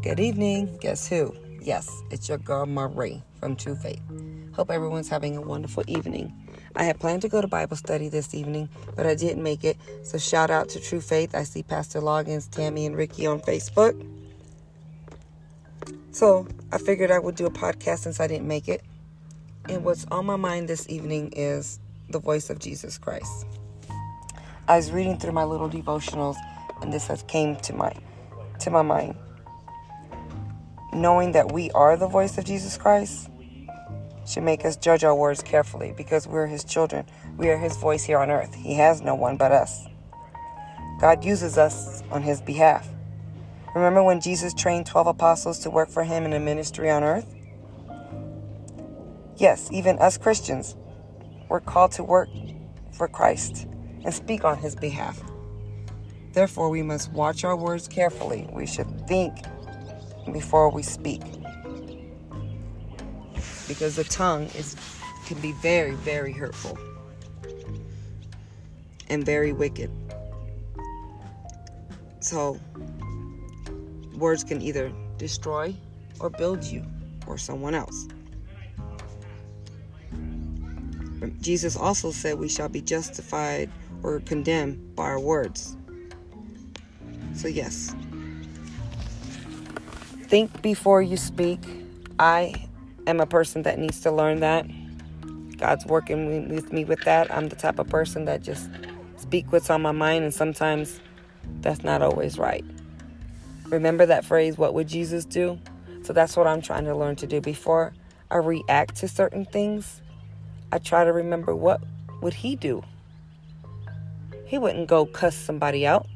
Good evening. Guess who? Yes, it's your girl Marie from True Faith. Hope everyone's having a wonderful evening. I had planned to go to Bible study this evening, but I didn't make it. So shout out to True Faith. I see Pastor Loggins, Tammy, and Ricky on Facebook. So I figured I would do a podcast since I didn't make it. And what's on my mind this evening is the voice of Jesus Christ. I was reading through my little devotionals, and this has came to my to my mind. Knowing that we are the voice of Jesus Christ should make us judge our words carefully because we're His children. We are His voice here on earth. He has no one but us. God uses us on His behalf. Remember when Jesus trained 12 apostles to work for Him in a ministry on earth? Yes, even us Christians, we're called to work for Christ and speak on His behalf. Therefore, we must watch our words carefully. We should think before we speak. Because the tongue is can be very very hurtful. And very wicked. So words can either destroy or build you or someone else. Jesus also said we shall be justified or condemned by our words. So yes think before you speak i am a person that needs to learn that. God's working with me with that. I'm the type of person that just speak what's on my mind, and sometimes that's not always right. Remember that phrase, what would Jesus do? So that's what I'm trying to learn to do. Before I react to certain things, I try to remember what would he do? He wouldn't go cuss somebody out.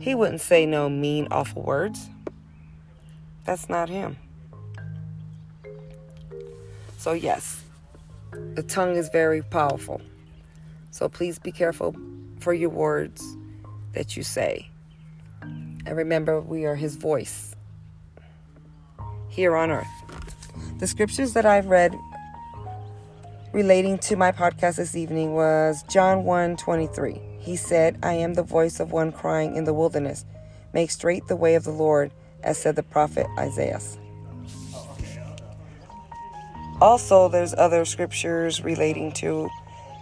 He wouldn't say no mean, awful words. That's not him. So, yes, the tongue is very powerful. So, please be careful for your words that you say. And remember, we are His voice here on earth. The scriptures that I've read relating to my podcast this evening was John 1 23. He said, I am the voice of one crying in the wilderness, make straight the way of the Lord, as said the prophet Isaiah. Also, there's other scriptures relating to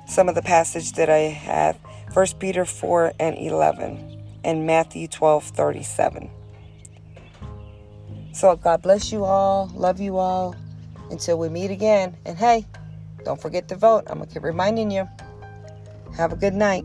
some of the passage that I have 1 Peter 4 and 11 and Matthew 12 37. So, God bless you all. Love you all. Until we meet again. And hey, don't forget to vote. I'm going to keep reminding you. Have a good night.